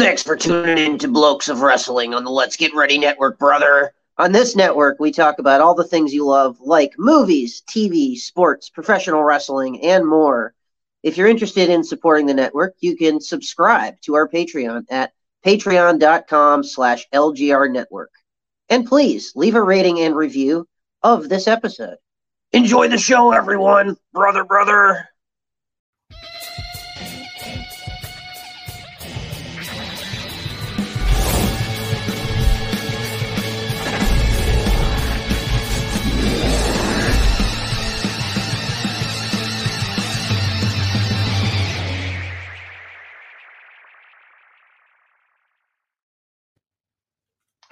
Thanks for tuning in to Blokes of Wrestling on the Let's Get Ready Network, brother. On this network, we talk about all the things you love, like movies, TV, sports, professional wrestling, and more. If you're interested in supporting the network, you can subscribe to our Patreon at patreon.com slash LGR network. And please leave a rating and review of this episode. Enjoy the show, everyone. Brother, brother.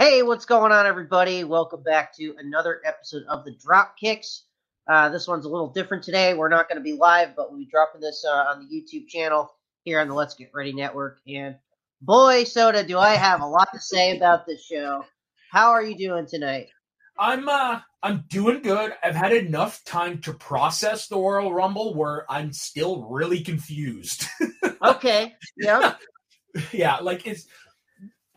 Hey, what's going on, everybody? Welcome back to another episode of the Drop Kicks. Uh, this one's a little different today. We're not going to be live, but we'll be dropping this uh, on the YouTube channel here on the Let's Get Ready Network. And boy, Soda, do I have a lot to say about this show. How are you doing tonight? I'm uh I'm doing good. I've had enough time to process the Royal Rumble where I'm still really confused. okay. Yeah. yeah, like it's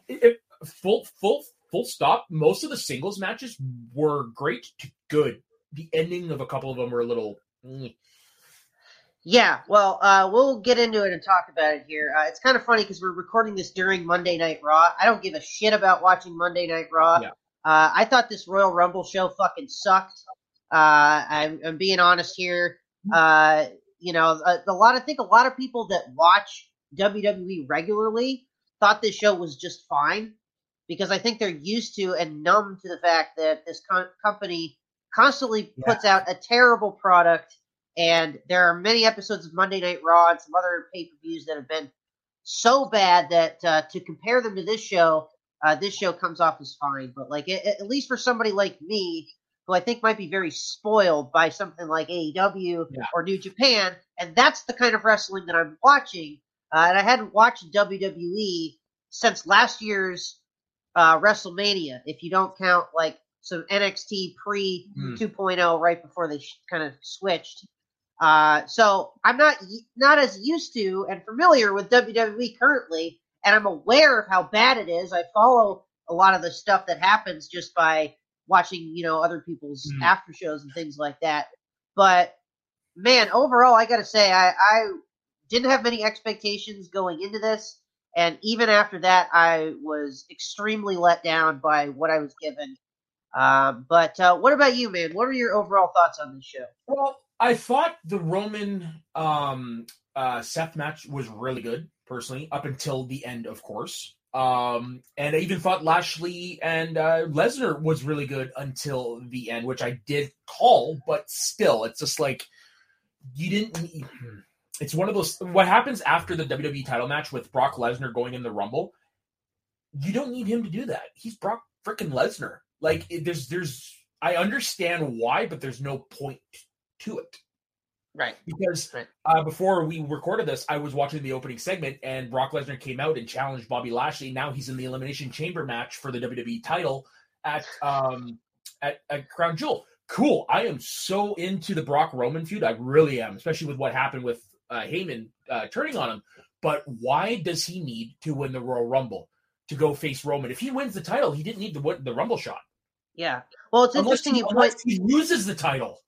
it, full full full stop. Most of the singles matches were great to good. The ending of a couple of them were a little. Mm. Yeah, well, uh, we'll get into it and talk about it here. Uh, it's kind of funny because we're recording this during Monday Night Raw. I don't give a shit about watching Monday Night Raw. Yeah. Uh, I thought this Royal Rumble show fucking sucked. Uh, I'm, I'm, being honest here. Uh, you know, a, a lot. I think a lot of people that watch WWE regularly thought this show was just fine because I think they're used to and numb to the fact that this co- company constantly yeah. puts out a terrible product. And there are many episodes of Monday Night Raw and some other pay per views that have been so bad that uh, to compare them to this show, uh, this show comes off as fine. But like it, at least for somebody like me, who I think might be very spoiled by something like AEW yeah. or New Japan, and that's the kind of wrestling that I'm watching. Uh, and I hadn't watched WWE since last year's uh, WrestleMania, if you don't count like some NXT pre mm. 2.0 right before they sh- kind of switched. Uh, so I'm not not as used to and familiar with WWE currently, and I'm aware of how bad it is. I follow a lot of the stuff that happens just by watching, you know, other people's mm. after shows and things like that. But man, overall, I got to say, I, I didn't have many expectations going into this. And even after that, I was extremely let down by what I was given. Um, but uh, what about you, man? What are your overall thoughts on this show? Well, I thought the Roman um, uh, Seth match was really good, personally, up until the end, of course. Um, and I even thought Lashley and uh, Lesnar was really good until the end, which I did call, but still, it's just like you didn't. It's one of those what happens after the WWE title match with Brock Lesnar going in the Rumble. You don't need him to do that. He's Brock freaking Lesnar. Like there's there's I understand why, but there's no point to it. Right. Because right. Uh, before we recorded this, I was watching the opening segment, and Brock Lesnar came out and challenged Bobby Lashley. Now he's in the Elimination Chamber match for the WWE title at um at, at Crown Jewel. Cool. I am so into the Brock Roman feud. I really am, especially with what happened with uh, Heyman uh, turning on him. But why does he need to win the Royal Rumble to go face Roman? If he wins the title, he didn't need the the Rumble shot. Yeah. Well, it's unless interesting. He, unless he loses the title,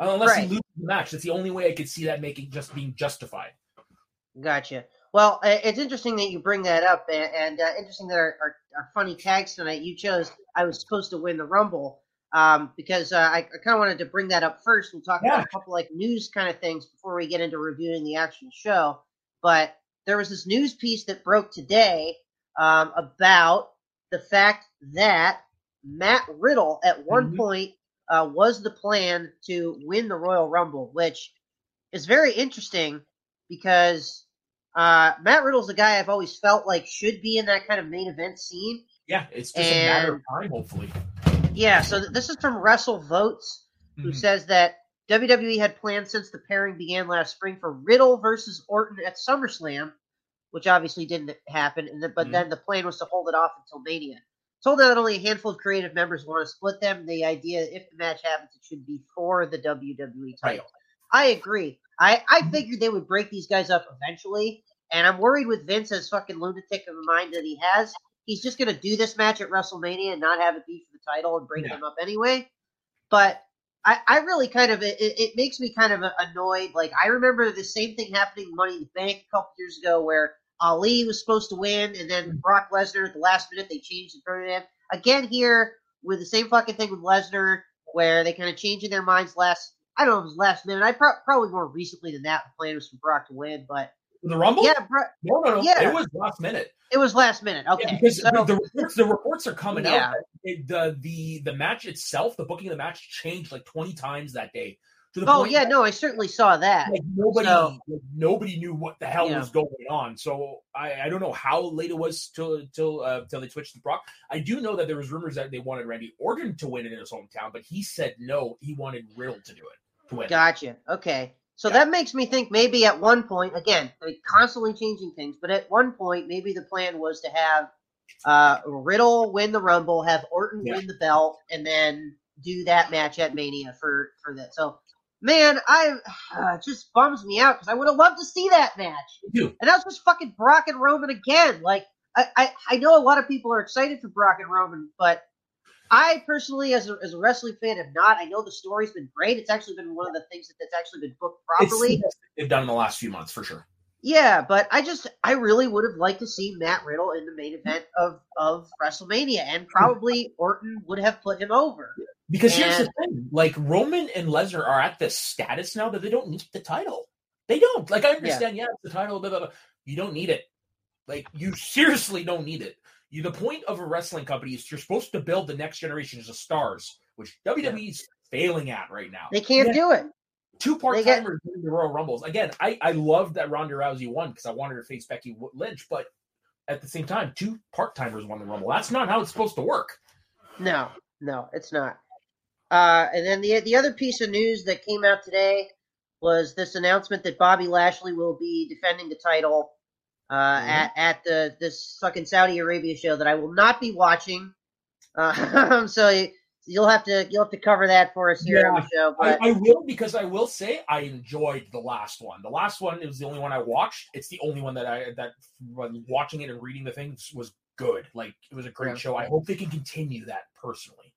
uh, unless right. he loses the match, that's the only way I could see that making just being justified. Gotcha. Well, it's interesting that you bring that up, and, uh, interesting that our, our, our, funny tags tonight. You chose I was supposed to win the Rumble, um, because uh, I, I kind of wanted to bring that up first. We'll talk yeah. about a couple like news kind of things before we get into reviewing the actual show. But there was this news piece that broke today um, about the fact that Matt Riddle at one mm-hmm. point uh, was the plan to win the Royal Rumble, which is very interesting because uh, Matt Riddle's a guy I've always felt like should be in that kind of main event scene. Yeah, it's just and, a matter of time, hopefully. Yeah, so this is from WrestleVotes, who mm-hmm. says that WWE had planned since the pairing began last spring for Riddle versus Orton at SummerSlam, which obviously didn't happen. And the, but mm-hmm. then the plan was to hold it off until Mania. Told that only a handful of creative members want to split them. The idea, if the match happens, it should be for the WWE title. Right. I agree. I, I figured they would break these guys up eventually, And I'm worried with Vince as fucking lunatic of a mind that he has. He's just gonna do this match at WrestleMania and not have it be for the title and bring yeah. them up anyway. But I, I really kind of it, it makes me kind of annoyed. Like I remember the same thing happening Money in the Bank a couple years ago where Ali was supposed to win and then mm-hmm. Brock Lesnar at the last minute they changed the tournament. Again here with the same fucking thing with Lesnar where they kind of changing their minds last I don't know if it was last minute. I pro- probably more recently than that. The plan was for Brock to win, but the Rumble? Yeah, bro- no, no, no. Yeah. It was last minute. It was last minute. Okay, yeah, because so, the, reports, the reports are coming yeah. out. It, the the the match itself, the booking of the match changed like twenty times that day. oh yeah, no, I certainly saw that. Like nobody, so, like, nobody knew what the hell yeah. was going on. So I, I don't know how late it was till till uh, till they switched to Brock. I do know that there was rumors that they wanted Randy Orton to win in his hometown, but he said no. He wanted Riddle to do it to win. Gotcha. Okay. So yeah. that makes me think maybe at one point, again, constantly changing things, but at one point, maybe the plan was to have uh, Riddle win the Rumble, have Orton yeah. win the belt, and then do that match at Mania for for that. So, man, I uh, just bums me out because I would have loved to see that match. And that's just fucking Brock and Roman again. Like, I, I I know a lot of people are excited for Brock and Roman, but I personally, as a, as a wrestling fan, have not. I know the story's been great. It's actually been one of the things that, that's actually been booked properly. they've done in the last few months for sure. Yeah, but I just I really would have liked to see Matt Riddle in the main event of of WrestleMania, and probably Orton would have put him over. Because and, here's the thing: like Roman and Lesnar are at the status now that they don't need the title. They don't. Like I understand, yeah, yeah it's the title, blah, blah, blah. You don't need it. Like you seriously don't need it. You, the point of a wrestling company is you're supposed to build the next generation of stars, which WWE is yeah. failing at right now. They can't do it. Two part timers get... in the Royal Rumbles. Again, I I love that Ronda Rousey won because I wanted to face Becky Lynch, but at the same time, two part timers won the Rumble. That's not how it's supposed to work. No, no, it's not. Uh, and then the the other piece of news that came out today was this announcement that Bobby Lashley will be defending the title uh, mm-hmm. at at the this fucking Saudi Arabia show that I will not be watching. Uh, so you'll have to you'll have to cover that for us here yeah, on the show. But... I, I, will because I will say I enjoyed the last one. The last one is the only one I watched. It's the only one that I that watching it and reading the things was good. Like it was a great yeah. show. I hope they can continue that personally.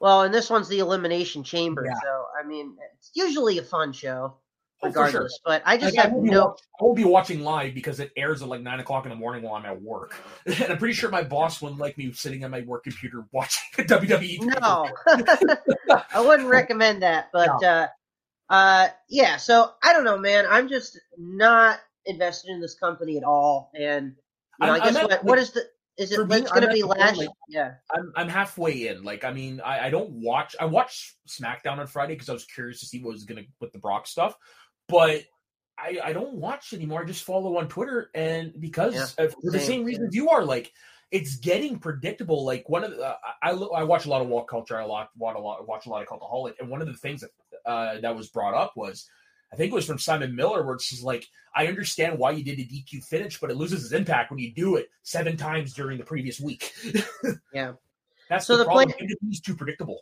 Well, and this one's the Elimination Chamber, yeah. so I mean, it's usually a fun show. Oh, regardless. Sure. But I just like, have I no. Watch, I will be watching live because it airs at like nine o'clock in the morning while I'm at work, and I'm pretty sure my boss wouldn't like me sitting on my work computer watching WWE. No, I wouldn't recommend that. But no. uh, uh, yeah. So I don't know, man. I'm just not invested in this company at all, and you know, I guess what, what is the is it going to be last? Like, yeah, I'm I'm halfway in. Like, I mean, I, I don't watch. I watched SmackDown on Friday because I was curious to see what was going to with the Brock stuff but I, I don't watch anymore. I just follow on Twitter, and because yeah, for the same reasons you are, like it's getting predictable. Like one of the, uh, I I watch a lot of WhatCulture. I watch, watch a lot watch a lot of Cultaholic, and one of the things that uh, that was brought up was I think it was from Simon Miller, where it's just like I understand why you did a DQ finish, but it loses its impact when you do it seven times during the previous week. yeah, that's so the, the problem. Play- it's too predictable.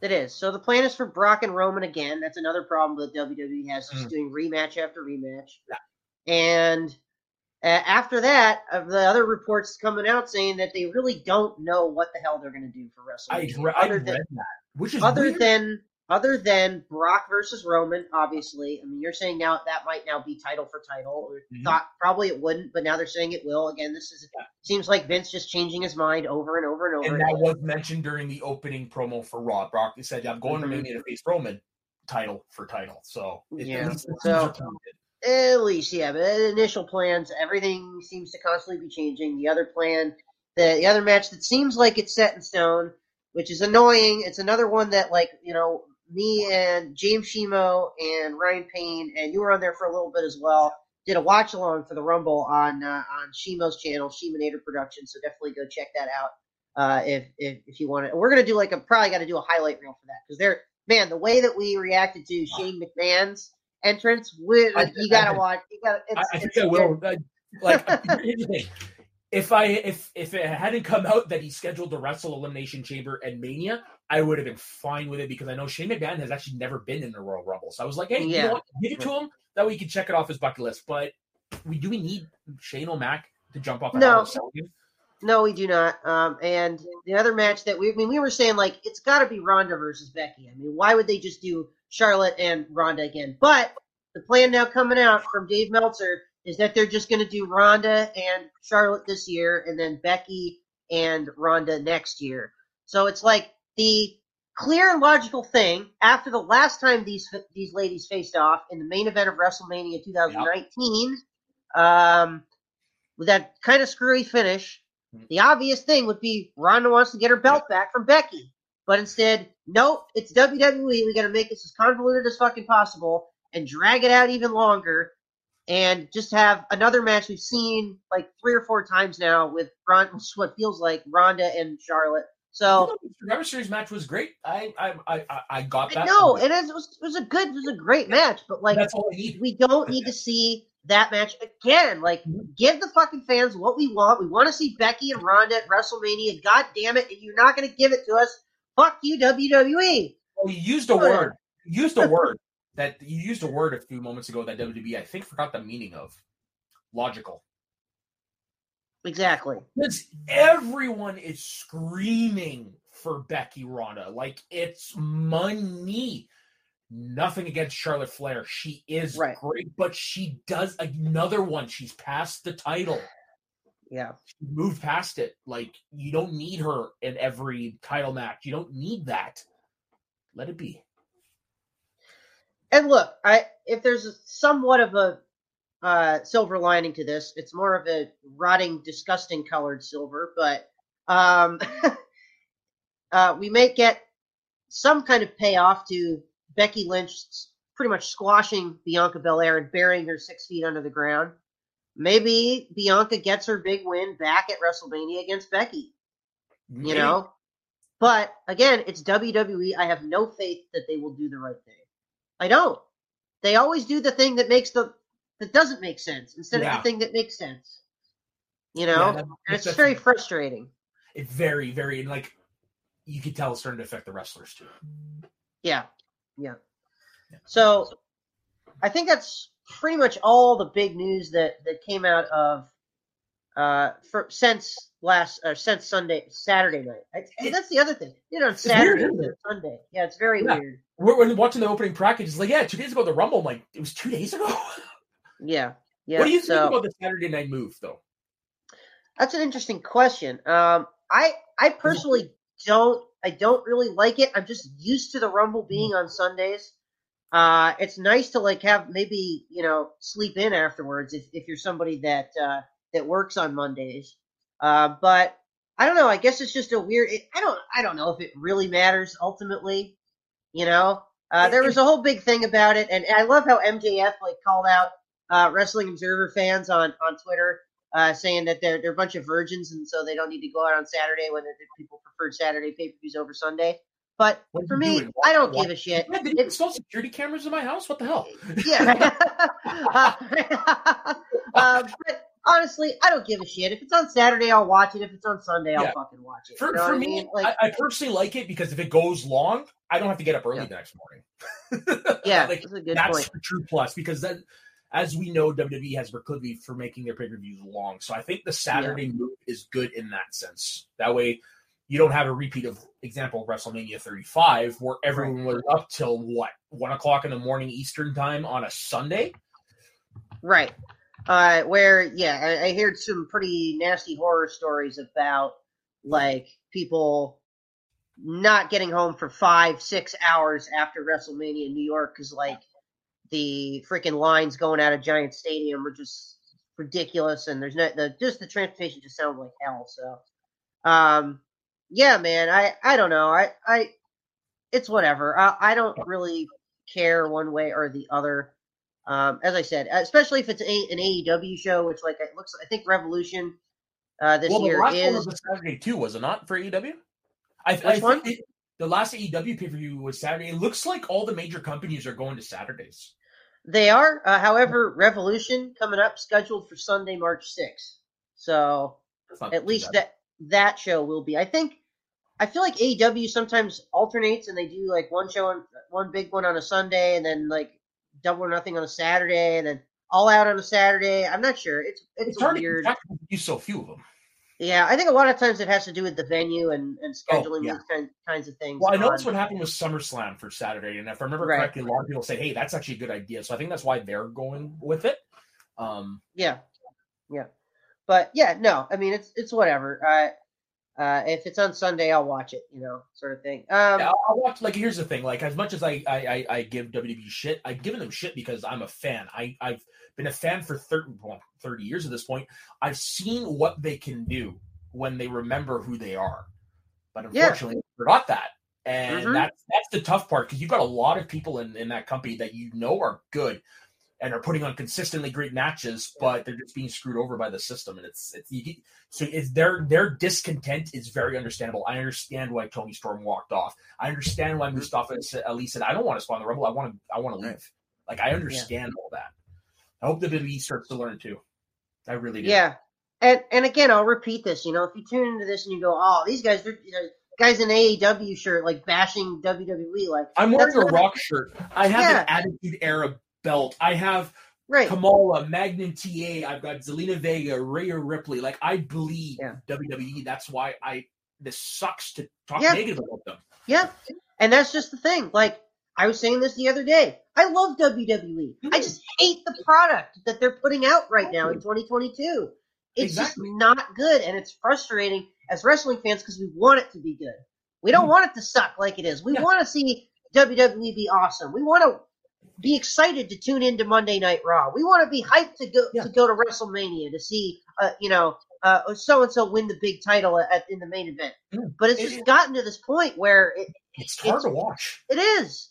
It is. So the plan is for Brock and Roman again. That's another problem that WWE has, just mm. doing rematch after rematch. Yeah. And uh, after that, uh, the other reports coming out saying that they really don't know what the hell they're going to do for WrestleMania. I, I read than, that, which is other weird. than other than Brock versus Roman, obviously. I mean, you're saying now that might now be title for title. Mm-hmm. Thought probably it wouldn't, but now they're saying it will. Again, this is yeah. seems like Vince just changing his mind over and over and over. And that was mentioned during the opening promo for Raw. Brock said, "I'm going mm-hmm. to Mania to face Roman, title for title." So yeah, so at least yeah, but initial plans, everything seems to constantly be changing. The other plan, the the other match that seems like it's set in stone which is annoying. It's another one that, like, you know, me and James Shimo and Ryan Payne, and you were on there for a little bit as well. Did a watch along for the Rumble on uh, on Shimo's channel, Shimonator Productions. So definitely go check that out uh, if, if if you want it. We're gonna do like a probably got to do a highlight reel for that because they're man the way that we reacted to Shane McMahon's entrance, we, I, you gotta I, watch. You gotta. I, I think I will. like if I if if it hadn't come out that he scheduled the Wrestle Elimination Chamber and Mania, I would have been fine with it because I know Shane McMahon has actually never been in the Royal Rumble. So I was like, hey, yeah. you know what? Give it to him. That way he can check it off his bucket list. But we do we need Shane O'Mac to jump off? No, no, we do not. Um, and the other match that we, I mean, we were saying like it's got to be Ronda versus Becky. I mean, why would they just do Charlotte and Ronda again? But the plan now coming out from Dave Meltzer is that they're just going to do Ronda and Charlotte this year, and then Becky and Ronda next year. So it's like the clear and logical thing after the last time these these ladies faced off in the main event of WrestleMania 2019, yep. um, with that kind of screwy finish. Hmm. The obvious thing would be Ronda wants to get her belt back from Becky, but instead, nope, it's WWE. We got to make this as convoluted as fucking possible and drag it out even longer and just have another match we've seen like three or four times now with Ron, what feels like Ronda and Charlotte. So the Survivor Series match was great. I I I, I got that. No, and it was, it was a good, it was a great match. But like, we don't need to see that match again. Like, mm-hmm. give the fucking fans what we want. We want to see Becky and Ronda at WrestleMania. God damn it! And you're not going to give it to us. Fuck you, WWE. Well, you used a word. Used a word that you used a word a few moments ago that WWE I think forgot the meaning of. Logical. Exactly. Because everyone is screaming for Becky Ronda. Like it's money. Nothing against Charlotte Flair. She is right. great, but she does another one. She's past the title. Yeah. She moved past it. Like you don't need her in every title match. You don't need that. Let it be. And look, I if there's a, somewhat of a uh, silver lining to this, it's more of a rotting, disgusting colored silver, but um, uh, we may get some kind of payoff to Becky Lynch pretty much squashing Bianca Belair and burying her six feet under the ground. Maybe Bianca gets her big win back at WrestleMania against Becky. Maybe. You know? But again, it's WWE. I have no faith that they will do the right thing. I don't. They always do the thing that makes the that doesn't make sense instead yeah. of the thing that makes sense. You know, yeah, that, and it's very frustrating. It's very, very like you can tell it's starting to affect the wrestlers too. Yeah, yeah. yeah. So I think that's pretty much all the big news that that came out of uh for since last or since Sunday Saturday night. I, that's the other thing. You know, Saturday weird, Sunday. Yeah, it's very yeah. weird. We're, watching the opening practice. It's like, yeah, two days ago the Rumble. I'm like, it was two days ago. yeah, yeah. What do you so, think about the Saturday night move, though? That's an interesting question. Um, I I personally don't I don't really like it. I'm just used to the Rumble mm. being on Sundays. Uh, it's nice to like have maybe you know sleep in afterwards if, if you're somebody that uh, that works on Mondays. Uh, but I don't know. I guess it's just a weird. It, I don't. I don't know if it really matters ultimately. You know, uh, there was a whole big thing about it, and I love how MJF like called out uh, Wrestling Observer fans on on Twitter, uh, saying that they're they're a bunch of virgins, and so they don't need to go out on Saturday when people preferred Saturday pay per views over Sunday. But for me, doing? I don't what? give a shit. Yeah, they install security cameras in my house. What the hell? Yeah. uh, uh, but honestly, I don't give a shit. If it's on Saturday, I'll watch it. If it's on Sunday, I'll fucking watch it. For, you know for me, I, mean? like, I, I, personally like it because if it goes long, I don't have to get up early yeah. the next morning. yeah, like, that's a good that's point. true plus because then, as we know, WWE has proclivity for making their pay per views long. So I think the Saturday yeah. move is good in that sense. That way, you don't have a repeat of example WrestleMania 35 where everyone was up till what one o'clock in the morning Eastern time on a Sunday. Right. Uh, where yeah, I, I heard some pretty nasty horror stories about like people not getting home for five, six hours after WrestleMania in New York because like the freaking lines going out of Giant Stadium were just ridiculous, and there's no the just the transportation just sounded like hell. So, um, yeah, man, I I don't know, I I it's whatever. I, I don't really care one way or the other. Um, as I said, especially if it's a, an AEW show, which like it looks, I think Revolution uh, this well, year is one was Saturday too, was it not for AEW? I, Which I one? It, the last AEW pay per view was Saturday. It looks like all the major companies are going to Saturdays. They are, uh, however, Revolution coming up scheduled for Sunday, March sixth. So at least that that show will be. I think I feel like AEW sometimes alternates and they do like one show on one big one on a Sunday and then like double or nothing on a Saturday, and then all out on a Saturday. I'm not sure. It's it's, it's hard weird. to use so few of them. Yeah, I think a lot of times it has to do with the venue and, and scheduling oh, yeah. these kind, kinds of things. Well, I know that's what happened with SummerSlam for Saturday, and if I remember right. correctly, a lot of people say, "Hey, that's actually a good idea." So I think that's why they're going with it. Um, yeah, yeah, but yeah, no, I mean it's it's whatever. Uh, uh, if it's on Sunday, I'll watch it, you know, sort of thing. Um, yeah, I'll watch. Like, here's the thing: like, as much as I I, I, I give WWE shit, I've given them shit because I'm a fan. I I've been a fan for 30, well, 30 years at this point. I've seen what they can do when they remember who they are, but unfortunately, yeah. forgot that. And mm-hmm. that's that's the tough part because you've got a lot of people in, in that company that you know are good, and are putting on consistently great matches, but they're just being screwed over by the system. And it's it's you, so it's their their discontent is very understandable. I understand why Toni Storm walked off. I understand why mm-hmm. Mustafa Ali said, "I don't want to spawn the Rumble. I want to I want to leave." Like I understand yeah. all that. I hope the WWE starts to learn too. I really do. Yeah, and and again, I'll repeat this. You know, if you tune into this and you go, "Oh, these guys are." You know, guys in AEW shirt, like bashing WWE. Like I'm wearing a Rock shirt. I have yeah. an Attitude Era belt. I have right. Kamala, Magnum TA. I've got Zelina Vega, Rhea Ripley. Like I bleed yeah. WWE. That's why I. This sucks to talk yeah. negative about them. Yeah, and that's just the thing. Like I was saying this the other day. I love WWE. I just hate the product that they're putting out right now in 2022. It's exactly. just not good, and it's frustrating as wrestling fans because we want it to be good. We don't mm-hmm. want it to suck like it is. We yeah. want to see WWE be awesome. We want to be excited to tune into Monday Night Raw. We want to be hyped to go yeah. to go to WrestleMania to see, uh, you know, so and so win the big title at, in the main event. Mm. But it's just gotten to this point where it, it's hard it's, to watch. It is.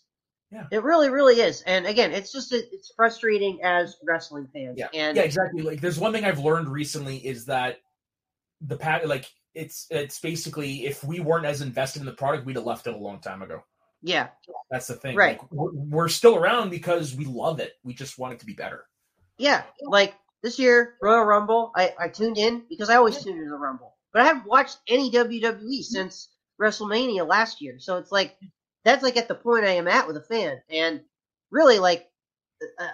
Yeah. It really, really is. And again, it's just it's frustrating as wrestling fans. Yeah. And yeah, exactly. Like, there's one thing I've learned recently is that the pat like it's it's basically if we weren't as invested in the product, we'd have left it a long time ago. Yeah. That's the thing. Right. Like, we're, still around because we love it. We just want it to be better. Yeah. Like this year, Royal Rumble, I, I tuned in because I always tune into the Rumble. But I haven't watched any WWE mm-hmm. since WrestleMania last year. So it's like, that's like at the point I am at with a fan. And really, like,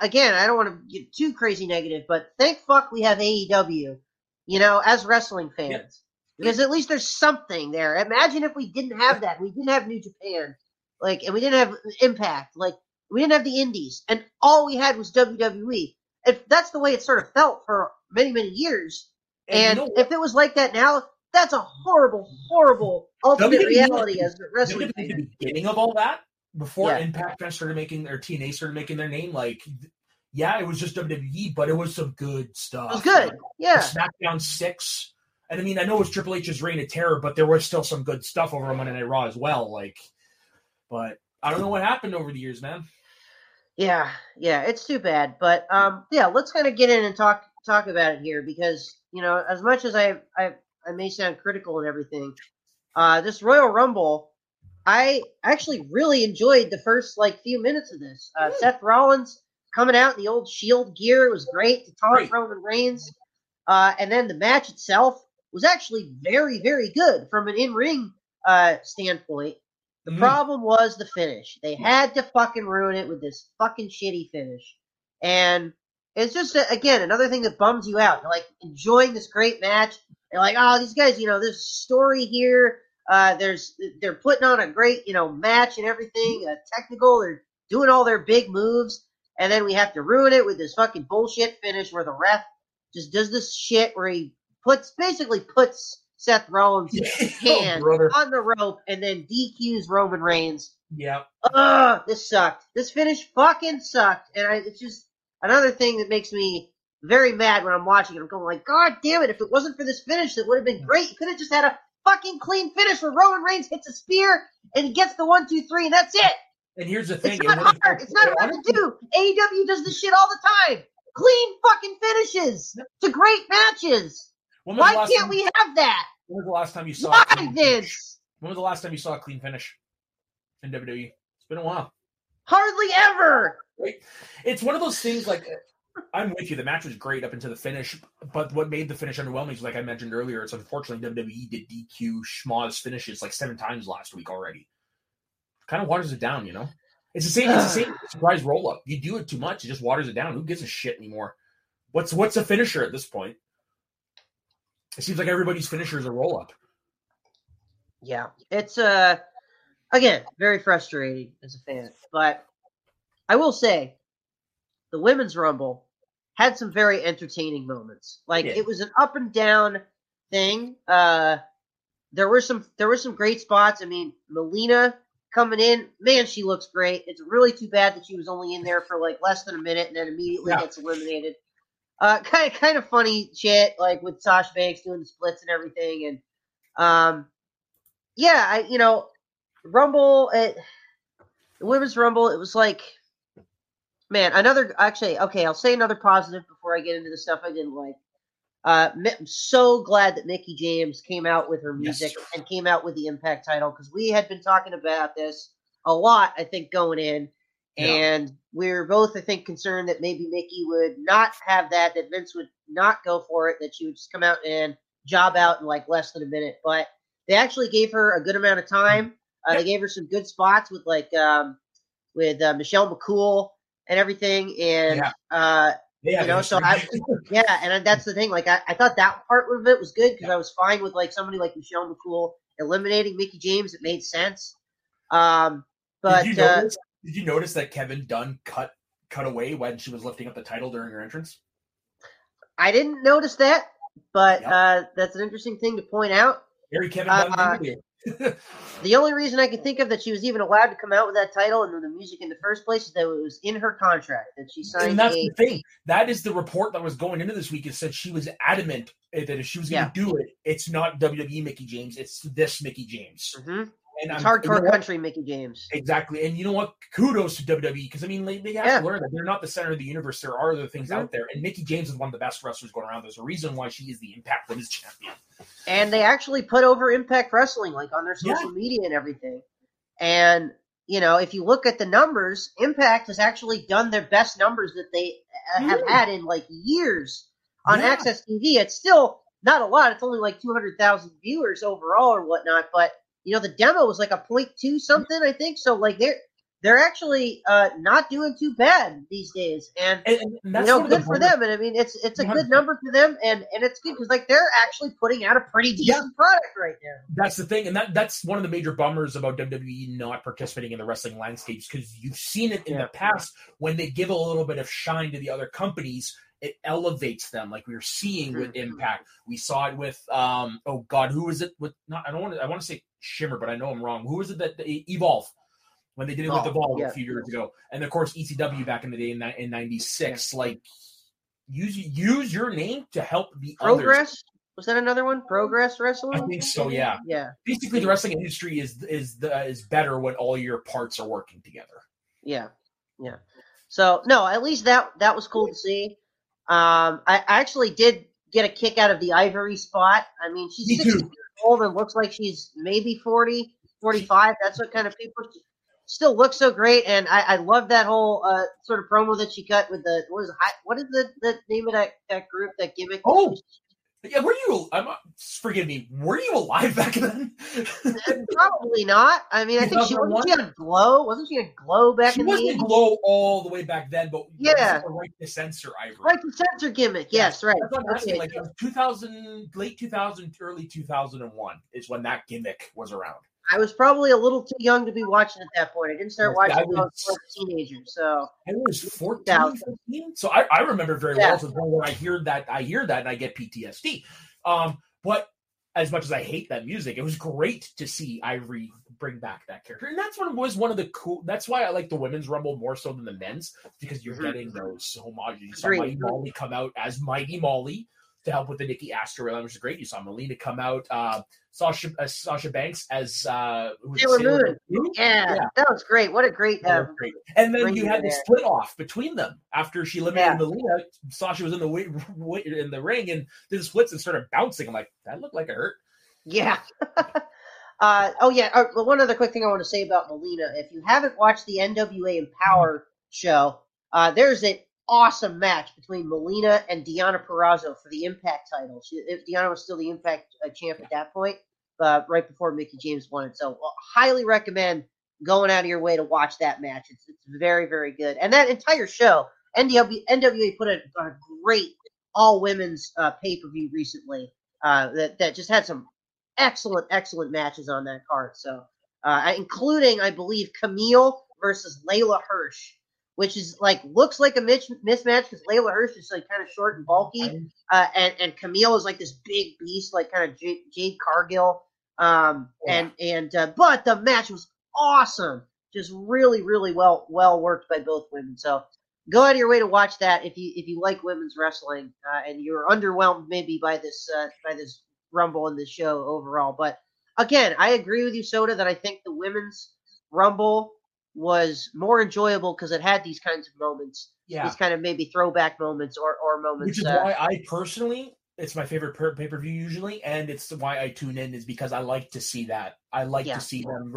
again, I don't want to get too crazy negative, but thank fuck we have AEW, you know, as wrestling fans. Yeah. Because at least there's something there. Imagine if we didn't have that. We didn't have New Japan like, and we didn't have Impact. Like, we didn't have the Indies, and all we had was WWE. If that's the way it sort of felt for many, many years, and, and you know if it was like that now, that's a horrible, horrible ultimate WWE, reality as a wrestling. At the beginning of all that, before yeah. Impact started making or TNA started making their name, like yeah, it was just WWE, but it was some good stuff. It was good. Like, yeah. SmackDown six. And I mean, I know it was Triple H's reign of terror, but there was still some good stuff over on Monday Night Raw as well. Like but I don't know what happened over the years, man. Yeah, yeah, it's too bad. But um, yeah, let's kind of get in and talk talk about it here because you know, as much as I I, I may sound critical and everything, uh, this Royal Rumble, I actually really enjoyed the first like few minutes of this. Uh, mm. Seth Rollins coming out in the old Shield gear it was great to taunt Roman Reigns, uh, and then the match itself was actually very very good from an in ring uh, standpoint. The mm. problem was the finish. They had to fucking ruin it with this fucking shitty finish. And it's just, again, another thing that bums you out. You're like enjoying this great match. You're like, oh, these guys, you know, there's story here. Uh, there's, they're putting on a great, you know, match and everything. Uh, technical. They're doing all their big moves. And then we have to ruin it with this fucking bullshit finish where the ref just does this shit where he puts, basically puts Seth Rollins' oh, hand oh, on the rope and then DQs Roman Reigns. Yeah. Ugh, this sucked. This finish fucking sucked. And I, it's just another thing that makes me very mad when I'm watching it. I'm going like, God damn it, if it wasn't for this finish, that would have been great. You could have just had a fucking clean finish where Roman Reigns hits a spear and he gets the one, two, three, and that's it. And here's the thing. It's not hard. It's not hard to do. AEW does this shit all the time. Clean fucking finishes to great matches. Why can't we have that? When was the last time you saw? Why this? When was the last time you saw a clean finish in WWE? It's been a while. Hardly ever. Right? It's one of those things. Like uh, I'm with you. The match was great up until the finish, but what made the finish underwhelming is, like I mentioned earlier, it's unfortunately WWE did DQ schmoz finishes like seven times last week already. Kind of waters it down, you know. It's the same. It's the same surprise roll up. You do it too much, it just waters it down. Who gives a shit anymore? What's what's a finisher at this point? It seems like everybody's finisher is a roll up. Yeah, it's uh again very frustrating as a fan, but I will say the women's rumble had some very entertaining moments. Like yeah. it was an up and down thing. Uh there were some there were some great spots. I mean, Melina coming in, man, she looks great. It's really too bad that she was only in there for like less than a minute and then immediately yeah. gets eliminated. Uh, kind of kind of funny shit like with Sasha Banks doing the splits and everything, and um, yeah, I you know, Rumble, it, the women's Rumble, it was like, man, another actually okay, I'll say another positive before I get into the stuff I didn't like. Uh, I'm so glad that Mickie James came out with her music yes. and came out with the Impact title because we had been talking about this a lot, I think, going in. Yeah. And we are both, I think, concerned that maybe Mickie would not have that, that Vince would not go for it, that she would just come out and job out in like less than a minute. But they actually gave her a good amount of time. Uh, they gave her some good spots with like um, with uh, Michelle McCool and everything, and yeah. uh, yeah, you know, so I, yeah, and that's the thing. Like, I, I thought that part of it was good because yeah. I was fine with like somebody like Michelle McCool eliminating Mickie James. It made sense. Um, but uh, did you notice that Kevin Dunn cut cut away when she was lifting up the title during her entrance? I didn't notice that, but yep. uh, that's an interesting thing to point out. Very Kevin Dunn. Uh, the only reason I can think of that she was even allowed to come out with that title and the music in the first place is that it was in her contract that she signed. And that's a, the thing. That is the report that was going into this week. It said she was adamant that if she was going to yeah. do it, it's not WWE Mickie James, it's this Mickie James. Mm-hmm. And it's I'm, hardcore country, Mickie James. Exactly. And you know what? Kudos to WWE because I mean they, they have yeah. to learn that they're not the center of the universe. There are other things mm-hmm. out there, and Mickie James is one of the best wrestlers going around. There's a reason why she is the Impact Women's Champion. And they actually put over Impact Wrestling, like on their social yeah. media and everything. And you know, if you look at the numbers, Impact has actually done their best numbers that they uh, have mm. had in like years on yeah. AXS TV. It's still not a lot. It's only like two hundred thousand viewers overall or whatnot, but you know, the demo was like a point two something, I think. So like they're they're actually uh, not doing too bad these days, and, and, you know, good for them. And I mean, it's it's a good number for them, and and it's good because like they're actually putting out a pretty decent yeah. product right now. That's the thing, and that that's one of the major bummers about WWE not participating in the wrestling landscapes because you've seen it in yeah. the past when they give a little bit of shine to the other companies it elevates them like we are seeing with mm-hmm. impact. We saw it with um oh god who was it with not i don't want to i want to say shimmer but i know i'm wrong. Who was it that evolve when they did it oh, with evolve yeah. a few years ago. And of course ecw back in the day in, in 96 yeah. like use use your name to help the progress? Others. was that another one? Progress wrestling? i think so yeah. Yeah. Basically the wrestling industry is is the is better when all your parts are working together. Yeah. Yeah. So no at least that that was cool to see um, I, actually did get a kick out of the Ivory spot. I mean, she's Me 60 years old and looks like she's maybe 40, 45. That's what kind of people. Still looks so great, and I, I love that whole uh, sort of promo that she cut with the what is what is the, the name of that, that group that gimmick? Oh, yeah, were you? I'm, forgive me. Were you alive back then? Uh, probably not. I mean, I think she wasn't. She had a glow. Wasn't she a glow back then? she in wasn't the glow all the way back then, but yeah, right to censor Ivory. Right to censor gimmick. Yes, right. That's what I'm asking. Like 2000, late 2000, early 2001 is when that gimmick was around. I was probably a little too young to be watching at that point. I didn't start watching until I was a teenager. So I was 14, 15. So I, I remember very yeah. well to the point where I hear that I hear that and I get PTSD. Um, but as much as I hate that music, it was great to see Ivory bring back that character. And that's what was one of the cool that's why I like the women's rumble more so than the men's, because you're mm-hmm. getting those homages. Mighty Molly come out as Mighty Molly to help with the Nikki Aster which is great. You saw Melina come out, uh, Sasha uh, Sasha Banks as uh, Sailor, Moon. Yeah, yeah, that was great. What a great, uh, great. And then you had the split off between them after she eliminated yeah. Melina. Sasha was in the way, in the ring and did the splits and started bouncing. I'm like, that looked like it hurt. Yeah. uh, oh yeah. Uh, one other quick thing I want to say about Melina. If you haven't watched the NWA Empower show, uh, there's a awesome match between Melina and Deonna Purrazzo for the Impact title. She, Deonna was still the Impact uh, champ at that point, but right before Mickie James won it. So, well, highly recommend going out of your way to watch that match. It's, it's very, very good. And that entire show, NW, NWA put a, a great all women's uh, pay per view recently uh, that that just had some excellent excellent matches on that card. So uh, including I believe Kamille versus Leyla Hirsch, which is like looks like a mismatch because Leyla Hirsch is like kind of short and bulky, uh, and and Kamille is like this big beast, like kind of J- Jade Cargill. Um, yeah. and and uh, but the match was awesome, just really really well well worked by both women. So go out of your way to watch that if you if you like women's wrestling uh, and you're underwhelmed maybe by this uh, by this rumble in this show overall. But again, I agree with you, Soda, that I think the women's rumble was more enjoyable because it had these kinds of moments. Yeah. These kind of maybe throwback moments or, or moments. Which is uh, why I personally, it's my favorite pay per view usually, and it's why I tune in is because I like to see that. I like yeah. to see them.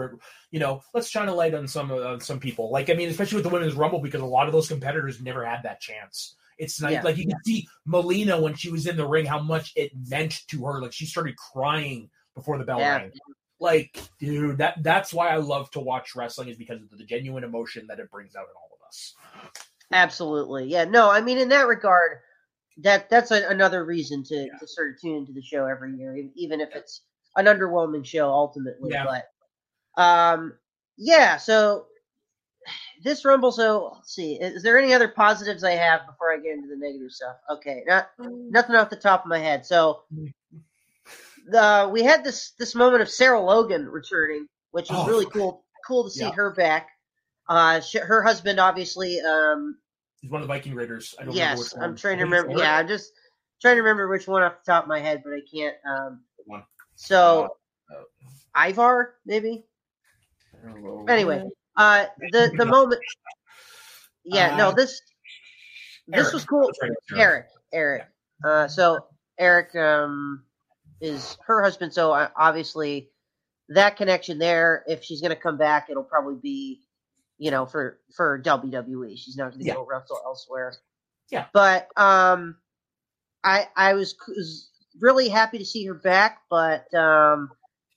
You know, let's shine a light on some uh, some people. Like I mean, especially with the women's rumble, because a lot of those competitors never had that chance. It's nice. Yeah. Like you can see Melina when she was in the ring, how much it meant to her. Like she started crying before the bell rang. Like, dude, that that's why I love to watch wrestling is because of the genuine emotion that it brings out in all of us. Absolutely, yeah. No, I mean in that regard, that that's a, another reason to, yeah. to sort of tune into the show every year, even if it's an underwhelming show ultimately. Yeah. But um, yeah. So this rumble. So let's see. Is there any other positives I have before I get into the negative stuff? Okay, not mm. nothing off the top of my head. So mm the we had this this moment of Sarah Logan returning, which was oh, really cool. Cool to see yeah. her back. Uh, she, her husband obviously. Um, He's one of the Viking Raiders. I don't yes, I'm trying to remember. Yeah, I'm just trying to remember which one off the top of my head, but I can't. Um, so, uh, Ivar maybe. Anyway, uh, the the moment. Yeah, no, uh, this this Erik. was cool. Erik, Erik. Uh, so Erik, um, is her husband. So uh, obviously, that connection there. If she's going to come back, it'll probably be, you know, for for WWE. She's not going to yeah. go wrestle elsewhere. Yeah. But um, I I was, was really happy to see her back, but um,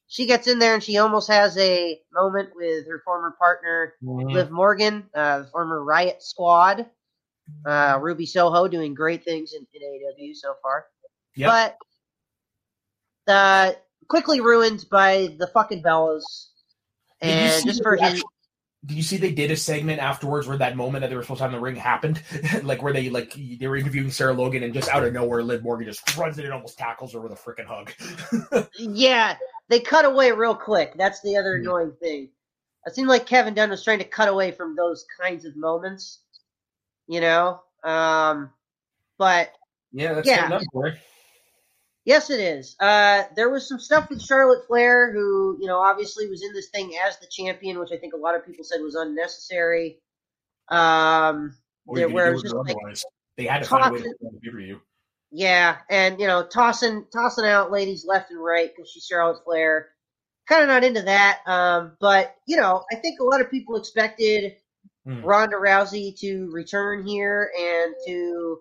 she gets in there and she almost has a moment with her former partner mm-hmm. Liv Morgan, uh, the former Riot Squad. Uh, Ruby Soho doing great things in, in AEW so far. Yep. But uh, quickly ruined by the fucking Bellas. And just for him. Did you see they did a segment afterwards where that moment that they were supposed to have in the ring happened? like where they like they were interviewing Sarah Logan and just out of nowhere, Liv Morgan just runs in and almost tackles her with a freaking hug. yeah, they cut away real quick. That's the other annoying thing. It seemed like Kevin Dunn was trying to cut away from those kinds of moments. You know, um, but yeah, that's yeah. Enough, Yes, it is. Uh, there was some stuff with Charlotte Flair, who you know obviously was in this thing as the champion, which I think a lot of people said was unnecessary. Um, there, where just like, they had to find a way to. Yeah, and you know tossing tossing out ladies left and right because she's Charlotte Flair. Kind of not into that. Um, but you know, I think a lot of people expected mm. Ronda Rousey to return here and to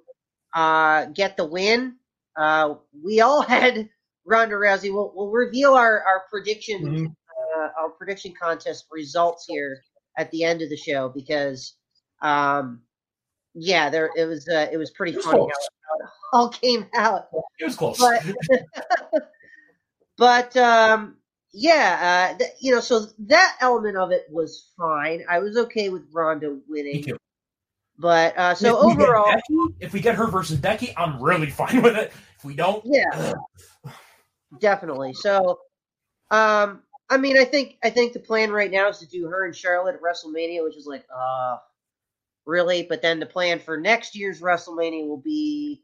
uh, get the win. Uh, we all had Ronda Rousey. We'll, we'll reveal our our prediction mm-hmm. uh, our prediction contest results here at the end of the show because, um, yeah, there it was uh, it was pretty it funny how it all came out. It was close, but, but um, yeah, uh, th- you know, so that element of it was fine. I was okay with Ronda winning. But uh, so if overall, Becky, if we get her versus Becky, I'm really fine with it. If we don't, yeah, definitely. So, um, I mean, I think I think the plan right now is to do her and Charlotte at WrestleMania, which is like, uh, really. But then the plan for next year's WrestleMania will be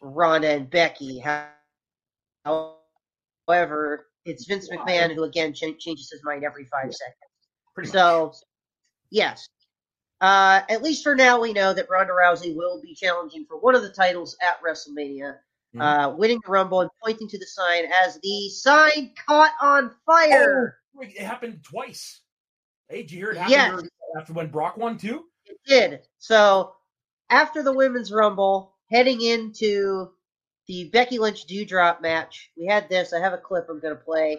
Ronda and Becky. However, it's Vince McMahon who again ch- changes his mind every five seconds. Pretty so, much. yes. Uh, at least for now, we know that Ronda Rousey will be challenging for one of the titles at WrestleMania mm-hmm. uh, winning the Rumble and pointing to the sign as the sign caught on fire. Oh, it happened twice. Hey, did you hear it happen yes. after when Brock won too? It did. So after the Women's Rumble, heading into the Becky Lynch Doudrop match, we had this. I have a clip I'm going to play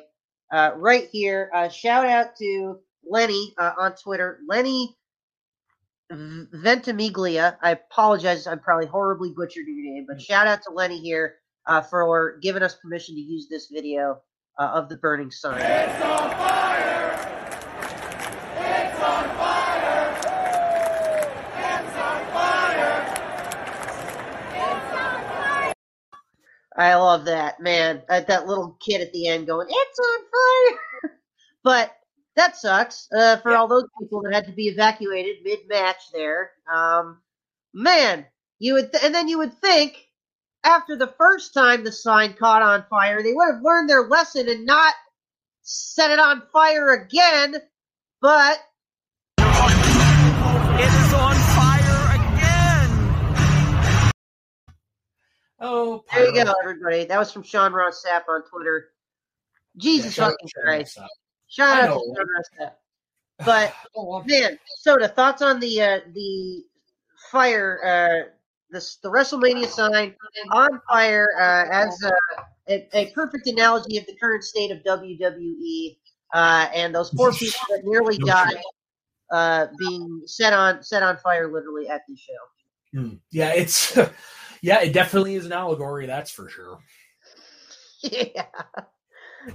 uh, right here. Uh, shout out to Lenny uh, on Twitter. Lenny Ventimiglia. I apologize. I'm probably horribly butchered your name, but shout out to Lenny here uh, for giving us permission to use this video uh, of the burning sun. It's on fire! It's on fire! It's on fire! It's on fire! I love that, man. Uh, that little kid at the end going, "It's on fire," but that sucks uh, for yeah. all those people that had to be evacuated mid-match there. Um, man, you would, th- and then you would think after the first time the sign caught on fire, they would have learned their lesson and not set it on fire again. But it is on fire again. Oh, there you go, everybody. That was from Sean Ross Sapp on Twitter. Jesus yeah, fucking Christ. Shout out to But man, Soda, thoughts on the uh, the fire uh, the the WrestleMania sign on fire uh, as a, a, a, perfect analogy of the current state of WWE uh, and those four people that nearly died uh, being set on set on fire literally at the show. Hmm. Yeah, it's yeah, it definitely is an allegory. That's for sure. yeah.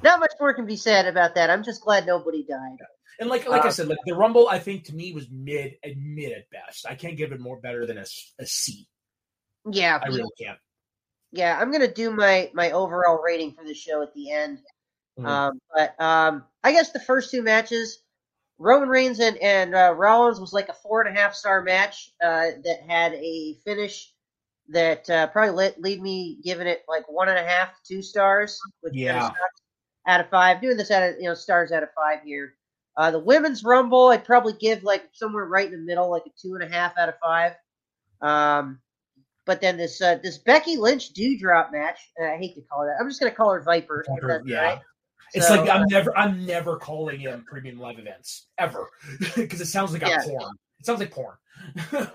Not much more can be said about that. I'm just glad nobody died. And like like uh, I said, like the Rumble, I think to me was mid and mid at best. I can't give it more better than a, a C. Yeah, I really can't. Yeah, I'm gonna do my my overall rating for the show at the end. Mm-hmm. Um, but um, I guess the first two matches, Roman Reigns and and uh, Rollins was like a four and a half star match uh, that had a finish that uh, probably let, leave me giving it like one and a half, two stars. Yeah out of five. Doing this out of you know stars out of five here. Uh, the women's rumble, I'd probably give like somewhere right in the middle, like a two and a half out of five. Um, but then this uh, this Becky Lynch Doudrop match, I hate to call her that. I'm just gonna call her Viper. Yeah. Right. It's so, like I'm uh, never I'm never calling him premium live events ever because it sounds like yeah. a porn. It sounds like porn.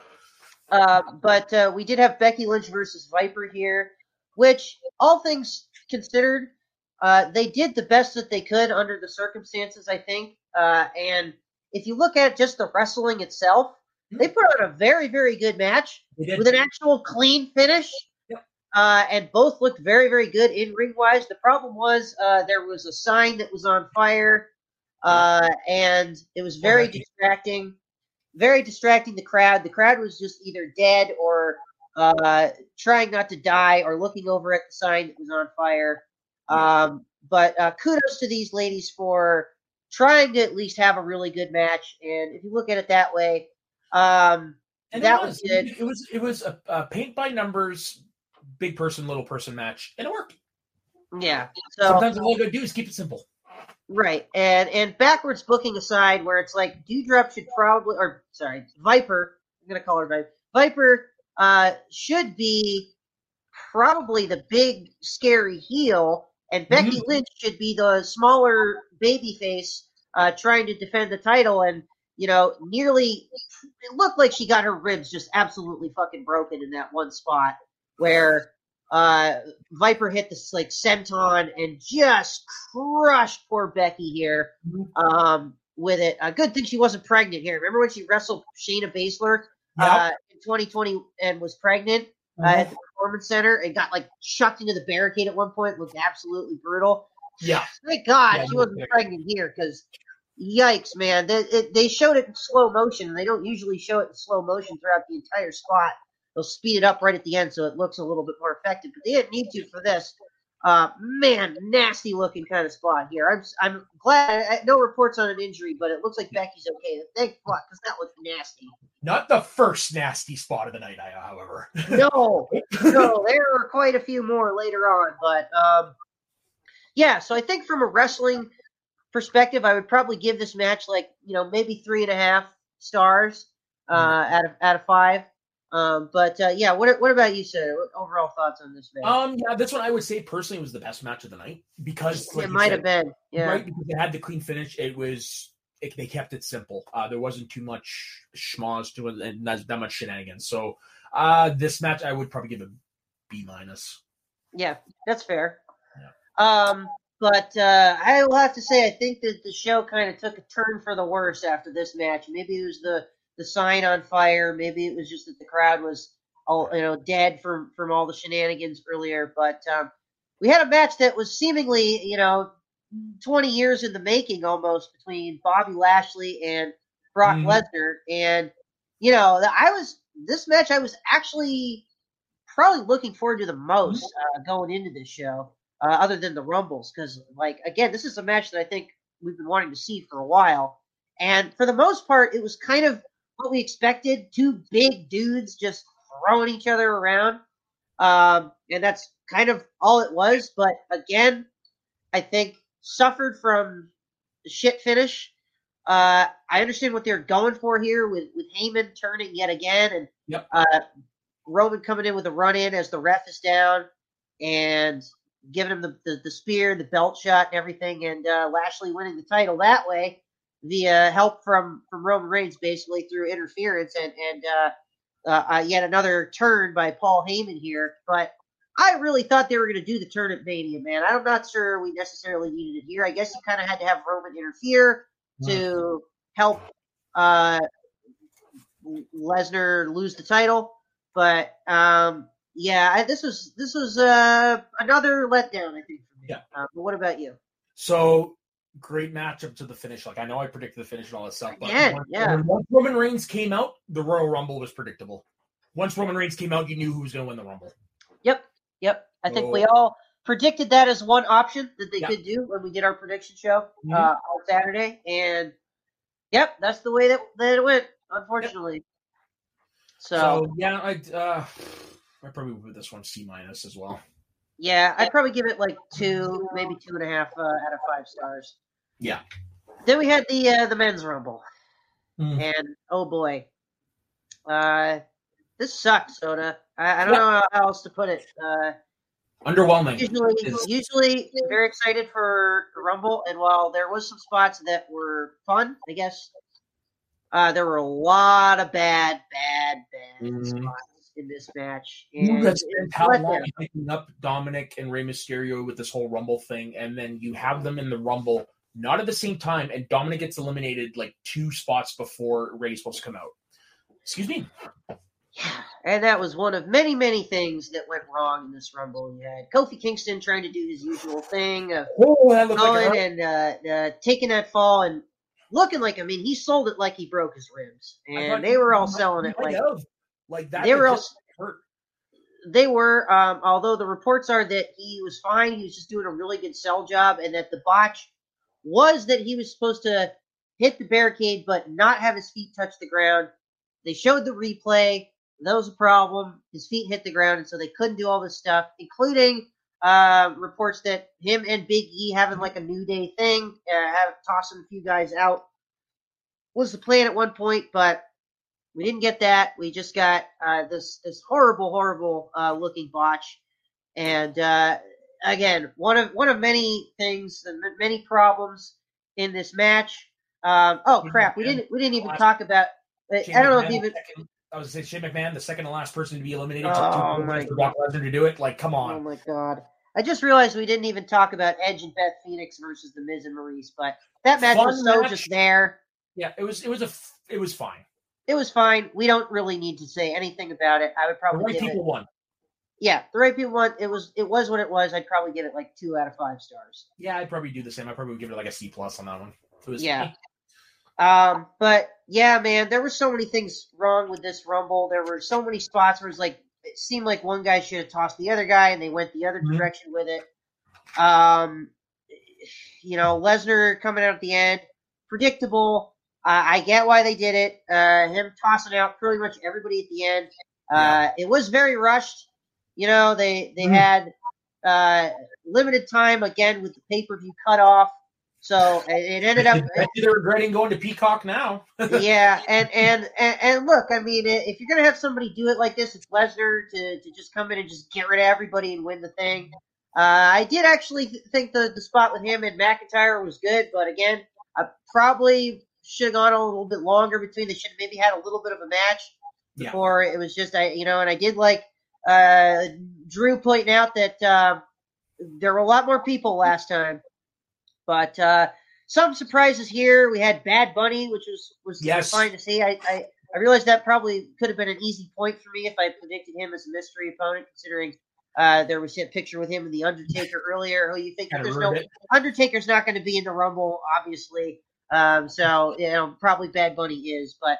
uh, but uh, we did have Becky Lynch versus Viper here, which all things considered, uh, they did the best that they could under the circumstances, I think. Uh, and if you look at just the wrestling itself, hmm. they put on a very, very good match with an actual clean finish. Yep. Uh, and both looked very, very good in ring wise. The problem was uh, there was a sign that was on fire, uh, and it was very distracting. Very distracting the crowd. The crowd was just either dead or uh, trying not to die or looking over at the sign that was on fire. Um, but uh, kudos to these ladies for trying to at least have a really good match. And if you look at it that way, um, and that was, was good. It was it was a, a, paint by numbers, big person, little person match, and it worked. Yeah. So sometimes all you gotta do is keep it simple. Right, and and backwards booking aside, where it's like Doudrop should probably, or sorry, Viper. I'm gonna call her Viper. Viper uh, should be probably the big scary heel and Becky mm-hmm. Lynch should be the smaller baby face uh, trying to defend the title. And, you know, nearly, it looked like she got her ribs just absolutely fucking broken in that one spot where uh, Viper hit this like senton and just crushed poor Becky here mm-hmm. um, with it. A uh, good thing she wasn't pregnant here. Remember when she wrestled Shayna Baszler yep. uh, in 2020 and was pregnant? Uh, at the performance center and got like chucked into the barricade at one point. Looked absolutely brutal. Yeah. Thank God yeah, she wasn't pregnant here because yikes, man. They, it, they showed it in slow motion and they don't usually show it in slow motion throughout the entire spot. They'll speed it up right at the end so it looks a little bit more effective, but they didn't need to for this. Uh, man, nasty looking kind of spot here. I'm I'm glad. I, no reports on an injury, but it looks like Becky's okay. Thank God, because that looked nasty. Not the first nasty spot of the night, however. no, no, there are quite a few more later on, but um, yeah. So I think from a wrestling perspective, I would probably give this match like you know maybe three and a half stars uh, mm. out of out of five. Um, but uh, yeah, what what about you, sir? Overall thoughts on this match? Um, yeah, this one I would say personally was the best match of the night because like it might have been, yeah, right because it had the clean finish. It was it, they kept it simple. Uh, there wasn't too much schmoz to it and not that much shenanigans. So uh, this match I would probably give a B minus. Yeah, that's fair. Yeah. Um, but uh, I will have to say I think that the show kind of took a turn for the worse after this match. Maybe it was the the sign on fire. Maybe it was just that the crowd was all you know dead from from all the shenanigans earlier. But um, we had a match that was seemingly you know 20 years in the making almost between Bobby Lashley and Brock Mhm. Lesnar, and you know I was this match I was actually probably looking forward to the most uh, going into this show, uh, other than the Rumbles, because like again, this is a match that I think we've been wanting to see for a while, and for the most part, it was kind of what we expected: two big dudes just throwing each other around, um, and that's kind of all it was. But again, I think suffered from the shit finish. Uh, I understand what they're going for here with with Heyman turning yet again, and Yep. uh, Roman coming in with a run in as the ref is down, and giving him the, the, the spear, the belt shot, and everything, and uh, Lashley winning the title that way via help from from Roman Reigns, basically through interference and and uh, uh, uh, yet another turn by Paul Heyman here. But I really thought they were going to do the turn at Mania, man. I'm not sure we necessarily needed it here. I guess you kind of had to have Roman interfere to help uh, Lesnar lose the title. But um, yeah, I, this was this was uh, another letdown, I think, for me. Yeah. Uh, but what about you? So great matchup to the finish. Like I know I predicted the finish and all that stuff, but Again, once, yeah. once Roman Reigns came out, the Royal Rumble was predictable. Once Roman Reigns came out, you knew who was going to win the Rumble. Yep, yep. I think we all predicted that as one option that they Yeah. could do when we did our prediction show Mhm. uh, on Saturday, and yep, that's the way that, that it went. Unfortunately, so, So yeah, I uh, I probably would put this one C minus as well. Yeah, I'd probably give it like two, maybe two and a half uh, out of five stars. Yeah. Then we had the uh, the men's rumble, Mm. and oh boy, uh, this sucked, Soda. I, I don't Yeah. know how else to put it. Uh, Underwhelming. usually Is- usually very excited for the rumble and while there was some spots that were fun i guess uh, there were a lot of bad bad bad Mhm. spots in this match You and it spent how long picking up Dominic and Rey Mysterio with this whole Rumble thing, and then you have them in the Rumble not at the same time, and Dominic gets eliminated like two spots before Rey's supposed to come out. Excuse me. Yeah, and that was one of many many things that went wrong in this rumble you had kofi kingston trying to do his usual thing of Oh, that looked like and uh, uh, taking that fall and looking like i mean he sold it like he broke his ribs and they were all selling it like. Like that. they were legit hurt. they were, um, although the reports are that he was fine, he was just doing a really good sell job, and that the botch was that he was supposed to hit the barricade but not have his feet touch the ground. They showed the replay. That was a problem. His feet hit the ground, and so they couldn't do all this stuff, including uh, reports that him and Big E having like a New Day thing, uh, have tossing a few guys out, was the plan at one point, but we didn't get that. We just got uh, this this horrible, horrible uh, looking botch, and uh, again, one of one of many things, many problems in this match. Um, oh crap, we didn't we didn't even talk about. I don't know if McMahon, even. second- I was say Shane McMahon, the second to last person to be eliminated. Oh, took my Brock Lesnar to do it. Like, come on. Oh my god! I just realized we didn't even talk about Edge and Beth Phoenix versus the Miz and Maryse, but that match Fun was so match. just there. Yeah, it was. It was a. f- It was fine. It was fine. We don't really need to say anything about it. I would probably The right people it. won. Yeah, the right people won. It was it was what it was. I'd probably give it like two out of five stars. Yeah, I'd probably do the same. I probably would give it like a C plus on that one. It was Yeah. Um, but yeah, man, there were so many things wrong with this Rumble. There were so many spots where it's like it seemed like one guy should have tossed the other guy, and they went the other Mhm. direction with it. Um, you know, Lesnar coming out at the end, predictable. Uh, I get why they did it. Uh, him tossing out pretty much everybody at the end. Uh, it was very rushed. You know, they they Mhm. had uh, limited time again with the pay per view cut off. So it, it ended up they're regretting going to Peacock now. yeah, and, and and and look, I mean, if you're gonna have somebody do it like this, it's Lesnar to to just come in and just get rid of everybody and win the thing. Uh, I did actually th- think the the spot with him and McIntyre was good, but again, I probably should have gone a little bit longer between. They should have maybe had a little bit of a match Yeah. before it was just I, you know, and I did like uh, Drew pointing out that uh, there were a lot more people last time, but uh, some surprises here. We had Bad Bunny, which was was Yes. fine to see. I, I I realized that probably could have been an easy point for me if I predicted him as a mystery opponent, considering uh, there was a picture with him and the Undertaker earlier. Who you think there's no it. Undertaker's not going to be in the Rumble, obviously. Um, so you know, probably Bad Bunny is. But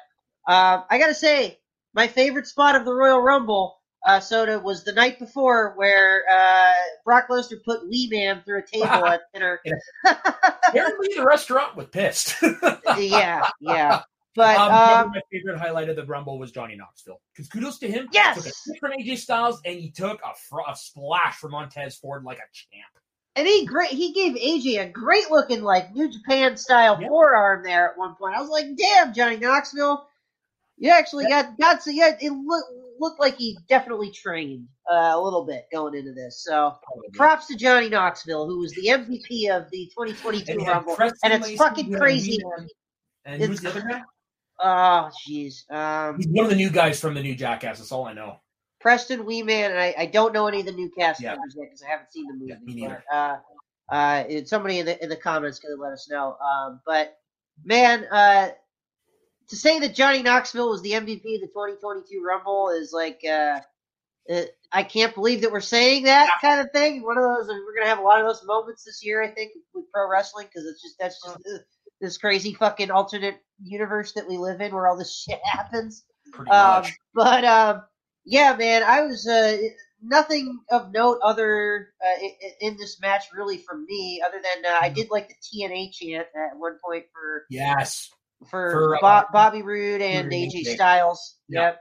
um, I got to say, my favorite spot of the Royal Rumble, uh, Soda, was the night before where uh, Brock Lesnar put Wee Man through a table at dinner. Apparently, the restaurant was pissed. yeah, yeah. But um, um, my favorite highlight of the Rumble was Johnny Knoxville. Because kudos to him. Yes! Took a hit from AJ Styles and he took a, fr- a splash from Montez Ford like a champ. And he great he gave AJ a great looking like New Japan style Yeah. forearm there at one point. I was like, damn, Johnny Knoxville. You actually got got so yeah, it looked looked like he definitely trained uh, a little bit going into this. So props to Johnny Knoxville, who was the MVP of the 2022 And he Rumble. And it's fucking crazy. And who's the other guy? Oh jeez. Um He's one of the new guys from the new Jackass. That's all I know. Preston Weeman, and I, I don't know any of the new cast Yeah. members yet because I haven't seen the movie. Yeah, me neither. But, uh, uh, somebody in the in the comments could let us know. Um, but man, uh, to say that Johnny Knoxville was the MVP of the 2022 Rumble is like, uh, it, I can't believe that we're saying that kind of thing. One of those, we're gonna have a lot of those moments this year, I think, with pro wrestling because it's just that's just uh, this crazy fucking alternate universe that we live in where all this shit happens. Pretty Um, much. but um, yeah, man, I was uh, nothing of note other uh, in this match really from me, other than uh, I Mm-hmm. did like the TNA chant at one point for Yes. for, For, uh, Bo- Bobby Roode and AJ. Styles. Yeah. Yep.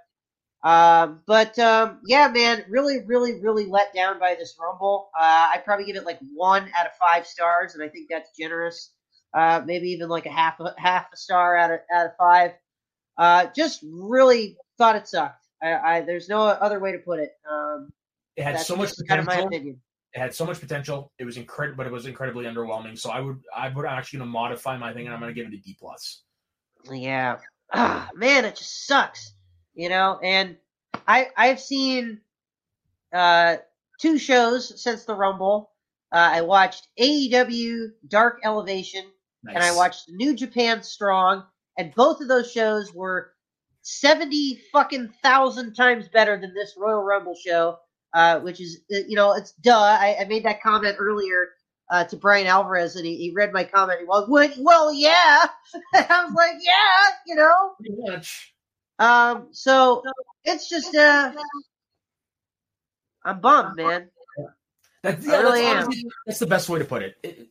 Um, but um, yeah, man, really, really, really let down by this Rumble. Uh, I'd probably give it like one out of five stars, and I think that's generous. Uh, maybe even like a half a half a star out of out of five. Uh, just really thought it sucked. I, I there's no other way to put it. Um, It had so much just kind of my potential. opinion. It had so much potential. It was incredible, but it was incredibly underwhelming. So I would, I would actually going to modify my thing, and I'm going to give it a D plus. Yeah. Ah, man, it just sucks. You know, and I I've seen uh two shows since the Rumble. Uh, I watched AEW Dark Elevation Nice. and I watched New Japan Strong, and both of those shows were seventy fucking thousand times better than this Royal Rumble show. Uh, which is, uh, you know, it's duh. I, I made that comment earlier uh, to Bryan Alvarez, and he, he read my comment. He was, well, well, yeah. I was like, yeah, you know. Pretty much. Um, so it's just, uh, I'm bummed, man. That's, I yeah, really that's, am. that's the best way to put it. it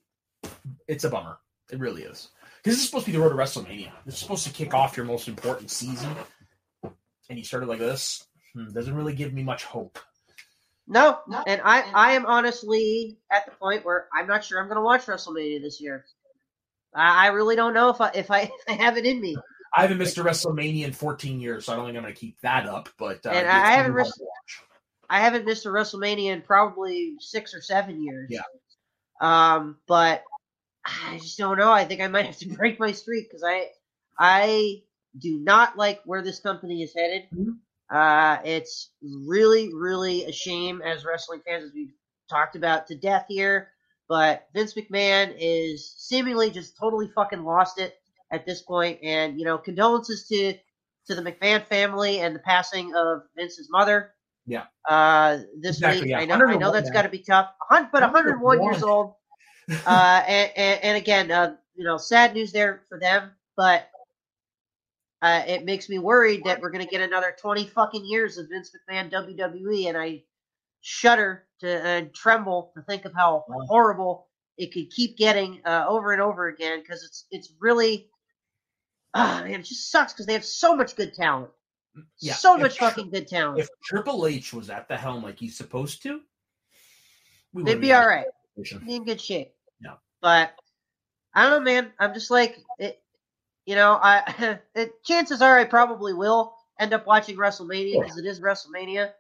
it's a bummer. It really is. Because this is supposed to be the road to WrestleMania. This is supposed to kick off your most important season. And you started like this. Hmm, doesn't really give me much hope. No, and I, I am honestly at the point where I'm not sure I'm going to watch WrestleMania this year. I, I really don't know if I, if I, if I have it in me. I haven't missed a WrestleMania in 14 years, so I don't think I'm going to keep that up. But uh, And I haven't be fun ris- to watch. I haven't missed a WrestleMania in probably six or seven years. Yeah. Um, but I just don't know. I think I might have to break my streak because I, I do not like where this company is headed. Mhm. Uh, it's really, really a shame as wrestling fans, as we've talked about to death here. But Vince McMahon is seemingly just totally fucking lost it at this point. And you know, condolences to to the McMahon family and the passing of Vince's mother. Yeah. Uh, this Exactly, week, yeah. I know, I know 101 that's now. got to be tough. But 101 years old. Uh, and, and, and again, uh, you know, sad news there for them. But uh, it makes me worried that we're going to get another 20 fucking years of Vince McMahon WWE, and I shudder to and tremble to think of how horrible it could keep getting uh, over and over again because it's it's really ah man, it just sucks because they have so much good talent, Yeah. so much Tri- fucking good talent. If Triple H was at the helm like he's supposed to, we They'd be all right. all this right. situation. be in good shape. But I don't know, man. I'm just like it. You know, I it, chances are I probably will end up watching WrestleMania because it is WrestleMania.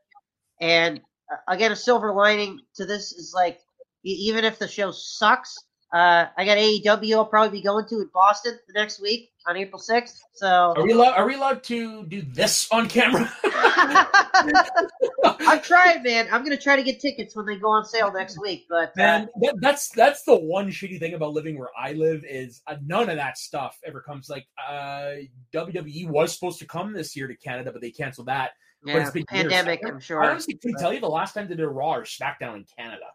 And uh, again, a silver lining to this is like even if the show sucks, Uh, I got AEW. I'll probably be going to in Boston the next week on April sixth. So Are we allowed? Are we allowed to do this on camera? I'm trying, man. I'm gonna try to get tickets when they go on sale next week. But uh, Man, that, that's that's the one shitty thing about living where I live is uh, none of that stuff ever comes. Like uh, WWE was supposed to come this year to Canada, but they canceled that. but yeah, it's been pandemic. I- I'm I sure honestly couldn't tell you the last time they did a Raw or SmackDown in Canada.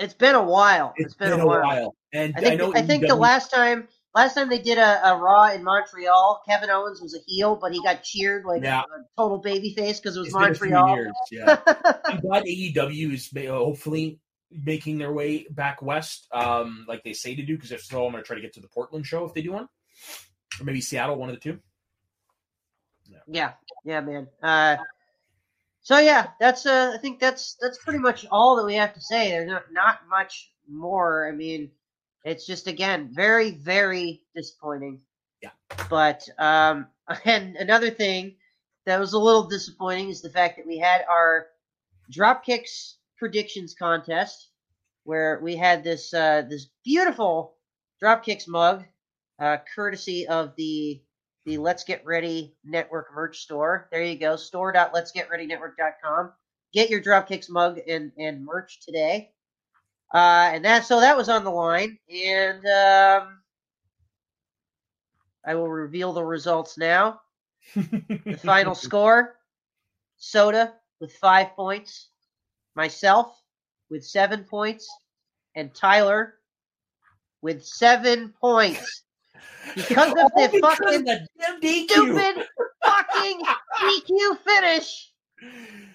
It's been a while. it's been, a while, and I I, think know I think the last time last time they did a, a Raw in Montreal, Kevin Owens was a heel, but he got cheered like Yeah. a, total babyface because it was it's been Montreal. years, Yeah, I'm glad AEW is hopefully making their way back west, um, like they say to do. Because if so, I'm going to try to get to the Portland show if they do one, or maybe Seattle, one of the two. yeah, yeah, man. Uh, so yeah, that's uh, I think that's that's pretty much all that we have to say. There's not not much more. I mean, it's just again very very disappointing. Yeah. But um, and another thing that was a little disappointing is the fact that we had our Dropkicks predictions contest where we had this uh, this beautiful Dropkicks mug, uh, courtesy of the the Let's Get Ready Network merch store. There you go, store.letsgetreadynetwork.com. Get your Dropkicks mug and, and merch today. Uh, and that so that was on the line, and um, I will reveal the results now. The final score: Soda with five points, myself with seven points, and Tyler with seven points. Because of the fucking DQ. stupid fucking DQ finish.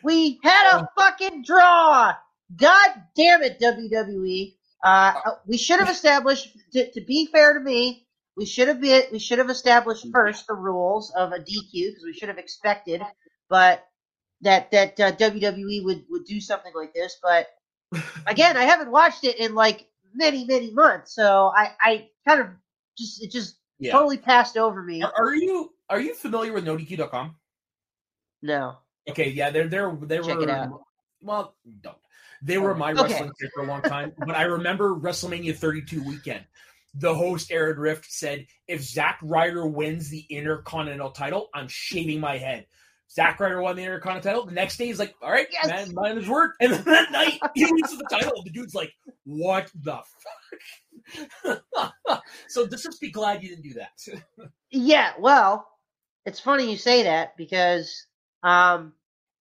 We had a fucking draw. God damn it, WWE. Uh, we should have established. To, to be fair to me, we should have been. We should have established first the rules of a DQ because we should have expected, but that that uh, WWE would would do something like this. But again, I haven't watched it in like many many months, so I I kind of just it just Yeah. totally passed over me. Are, are you are you familiar with NoDQ.com? No. Okay, yeah, they're they're they Check were well, don't. They oh, were my Okay. wrestling site for a long time, but I remember WrestleMania 32 weekend. The host Aaron Rift said, "If Zack Ryder wins the Intercontinental title, I'm shaving my head." Zack Ryder won the Intercontinental title. The next day, he's like, "All right, Yes. man, mine is work." And then that night, he loses the title. The dude's like, "What the fuck?" so just be glad you didn't do that. Yeah, well, it's funny you say that because, um,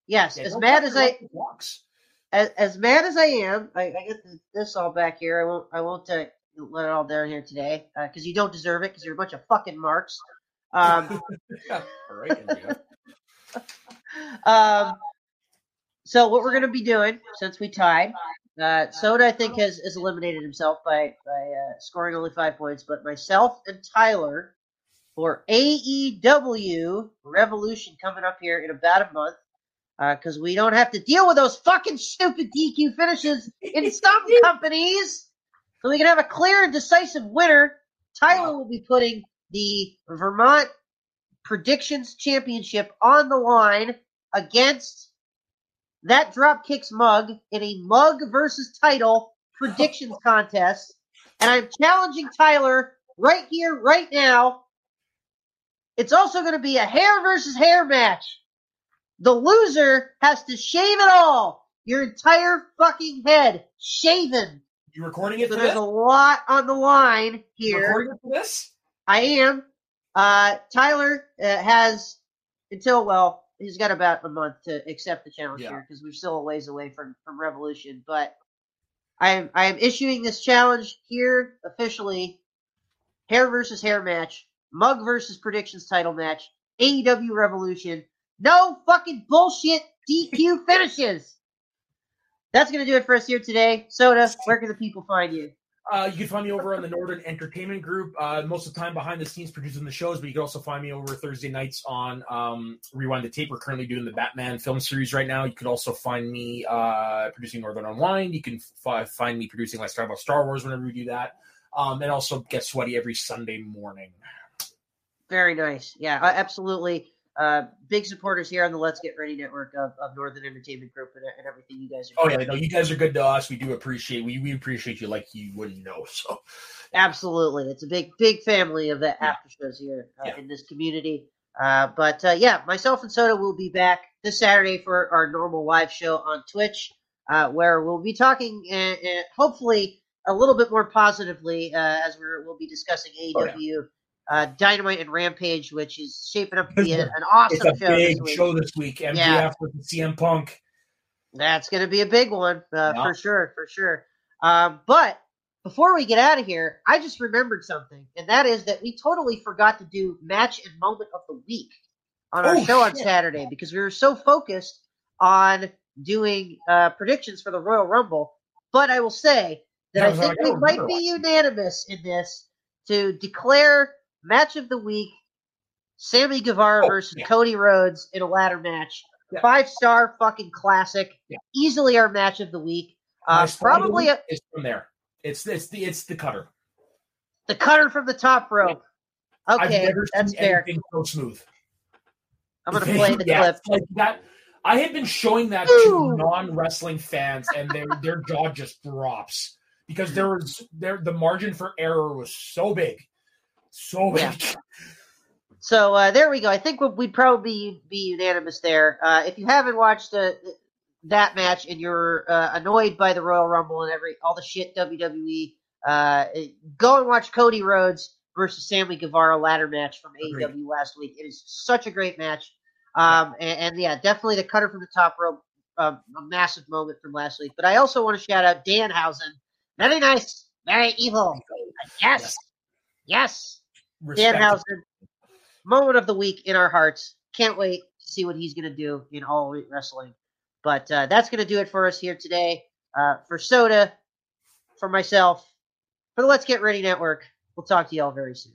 yes, Yeah, as mad as I walks. as, as mad as I am, I, I get this all back here. I won't I won't uh, let it all down here today because you don't deserve it because you're a bunch of fucking marks. Um, Yeah, all right, um, so what we're gonna be doing since we tied, uh, Soda I think has, has eliminated himself by by uh, scoring only five points, but myself and Tyler for AEW Revolution coming up here in about a month. Because we don't have to deal with those fucking stupid DQ finishes in some companies. So we can have a clear and decisive winner. Tyler will be putting the Vermont Predictions Championship on the line against that Dropkicks mug in a mug versus title predictions contest. And I'm challenging Tyler right here, right now. It's also going to be a hair versus hair match. The loser has to shave it all. Your entire fucking head shaven. You recording it So there's this? a lot on the line You here. recording it for this? I am. Uh, Tyler uh, has until well, he's got about a month to accept the challenge Yeah. here because we're still a ways away from from Revolution. But I am I am issuing this challenge here officially. Hair versus hair match, mug versus predictions title match, AEW Revolution. No fucking bullshit DQ finishes. That's gonna do it for us here today. Soda, where can the people find you? Uh, you can find me over on the Northern Entertainment Group. Uh, most of the time behind the scenes producing the shows, but you can also find me over Thursday nights on um, Rewind the Tape. We're currently doing the Batman film series right now. You could also find me uh, producing Northern Unwind. You can fi- find me producing Let's Talk About Star Wars whenever we do that. Um, and also get sweaty every Sunday morning. Very nice. Yeah, absolutely. Uh, big supporters here on the Let's Get Ready Network of, of Northern Entertainment Group and, and everything you guys are. Oh doing. yeah, no, you guys are good to us. We do appreciate we we appreciate you like you wouldn't know. So Absolutely, it's a big big family of the after shows here uh, Yeah. in this community. Uh, but uh, yeah, myself and Soda will be back this Saturday for our normal live show on Twitch, uh, where we'll be talking uh, uh, hopefully a little bit more positively uh, as we're, we'll be discussing Oh, yeah. Uh, Dynamite and Rampage, which is shaping up to be an, a- an awesome it's a show this big week. show this week. MJF Yeah. with CM Punk. That's going to be a big one uh, Yeah. for sure, for sure. Um, but before we get out of here, I just remembered something, and that is that we totally forgot to do match and moment of the week on our Oh, show on shit. Saturday because we were so focused on doing uh, predictions for the Royal Rumble. But I will say that I think we don't might be unanimous in this to declare match of the week Sammy Guevara Oh, versus yeah. Cody Rhodes in a ladder match. Yeah. Five star fucking classic. Yeah. Easily our match of the week. Uh, probably a, is from there. It's it's the it's the cutter. the cutter from the top rope. Okay, that's fair. so smooth. I'm gonna play the clip. like that. I have been showing that Ooh. to non wrestling fans, and their their jaw just drops because there was there the margin for error was so big, so big. Yeah. So uh, there we go. I think we'd probably be unanimous there. Uh, if you haven't watched uh, that match and you're uh, annoyed by the Royal Rumble and every all the shit WWE, uh, go and watch Cody Rhodes versus Sammy Guevara ladder match from Agreed. AEW last week. It is such a great match. Um, and, and yeah, definitely the cutter from the top rope, um, a massive moment from last week. But I also want to shout out Danhausen. Very nice, very evil. Yes, Yes. Danhausen, moment of the week in our hearts. Can't wait to see what he's going to do in All Elite Wrestling. But uh, that's going to do it for us here today. Uh, for Soda, for myself, for the Let's Get Ready Network, we'll talk to you all very soon.